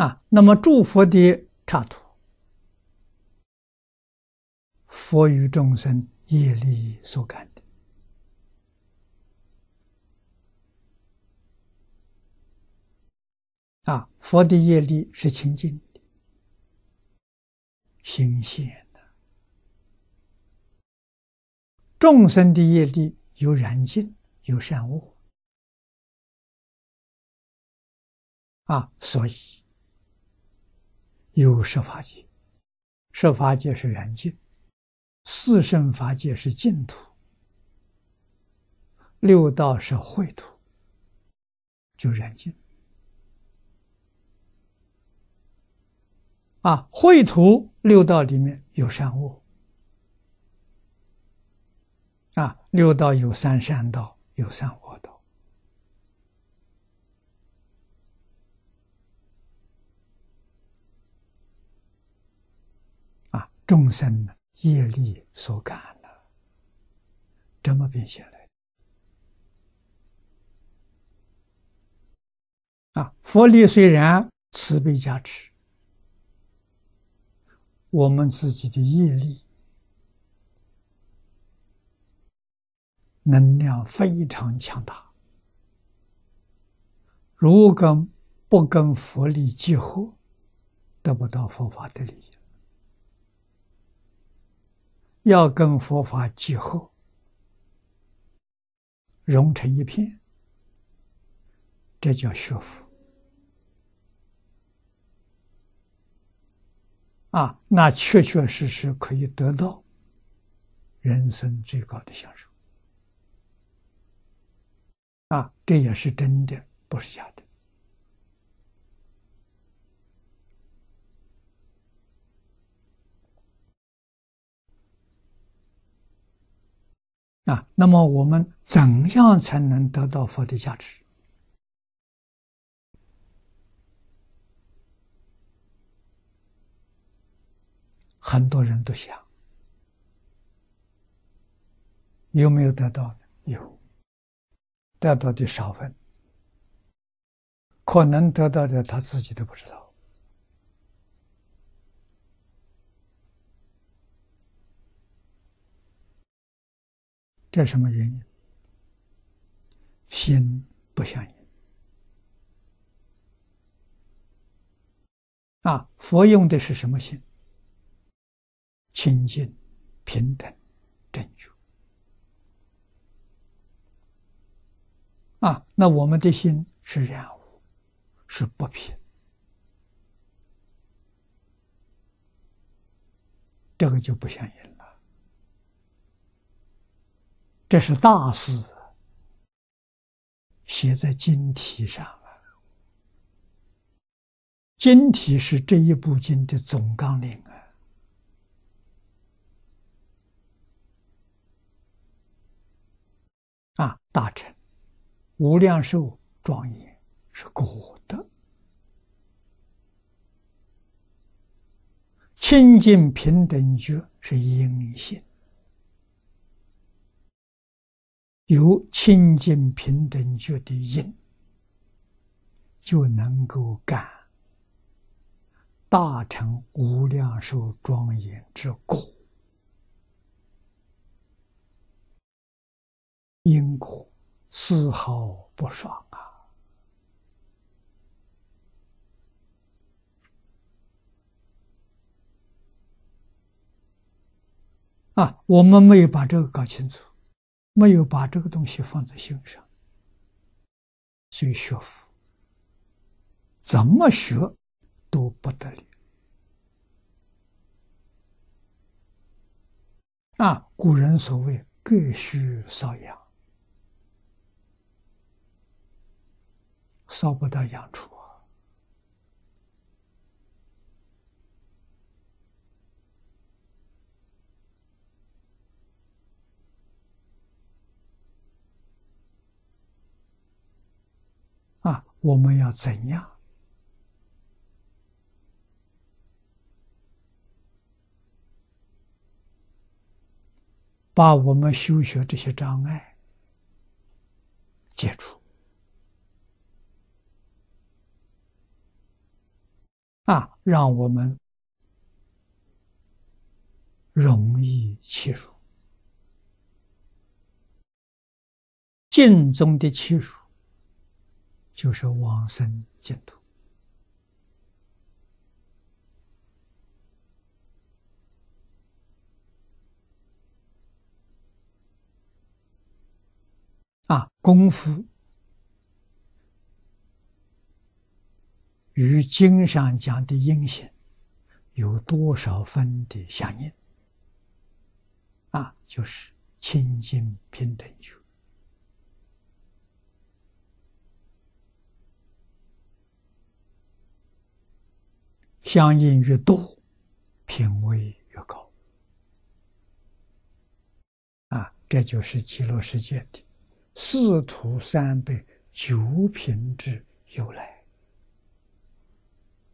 啊，那么诸佛的刹土，佛与众生业力所感的啊，佛的业力是清净的、新鲜的；众生的业力有染净、有善恶啊，所以。有十法界，十法界是染净；四圣法界是净土；六道是秽土，就染净。啊，秽土六道里面有善恶，啊，六道有三善道，有三恶众生业力所感了，这么变现来啊！佛力虽然慈悲加持，我们自己的业力能量非常强大，如果不跟佛力结合，得不到佛法的利益。要跟佛法结合，融成一片，这叫学佛啊！那确确实实可以得到人生最高的享受啊！这也是真的，不是假的。啊，那么我们怎样才能得到佛的价值？很多人都想，有没有得到的？有，得到的少分，可能得到的他自己都不知道。这什么原因？心不相应啊！佛用的是什么心？清净、平等、正觉啊！那我们的心是染污，是不平，这个就不相应了。这是大事，写在经题上了。经题是这一部经的总纲领啊！啊，大臣无量寿庄严是果德，清净平等觉是因性。有清净平等觉的因，就能够感大成无量寿庄严之果。因果丝毫不爽啊！啊，我们没有把这个搞清楚。没有把这个东西放在心上，所以学佛怎么学都不得力。啊，古人所谓“各需搔痒”，搔不到痒处。我们要怎样把我们修学这些障碍解除？啊，让我们容易切入。净宗的切入，就是往生净土。啊，功夫与经上讲的阴险有多少分的相应？啊，就是清净平等觉，相应越多，品位越高。啊，这就是极乐世界的。四徒三辈九品之由来。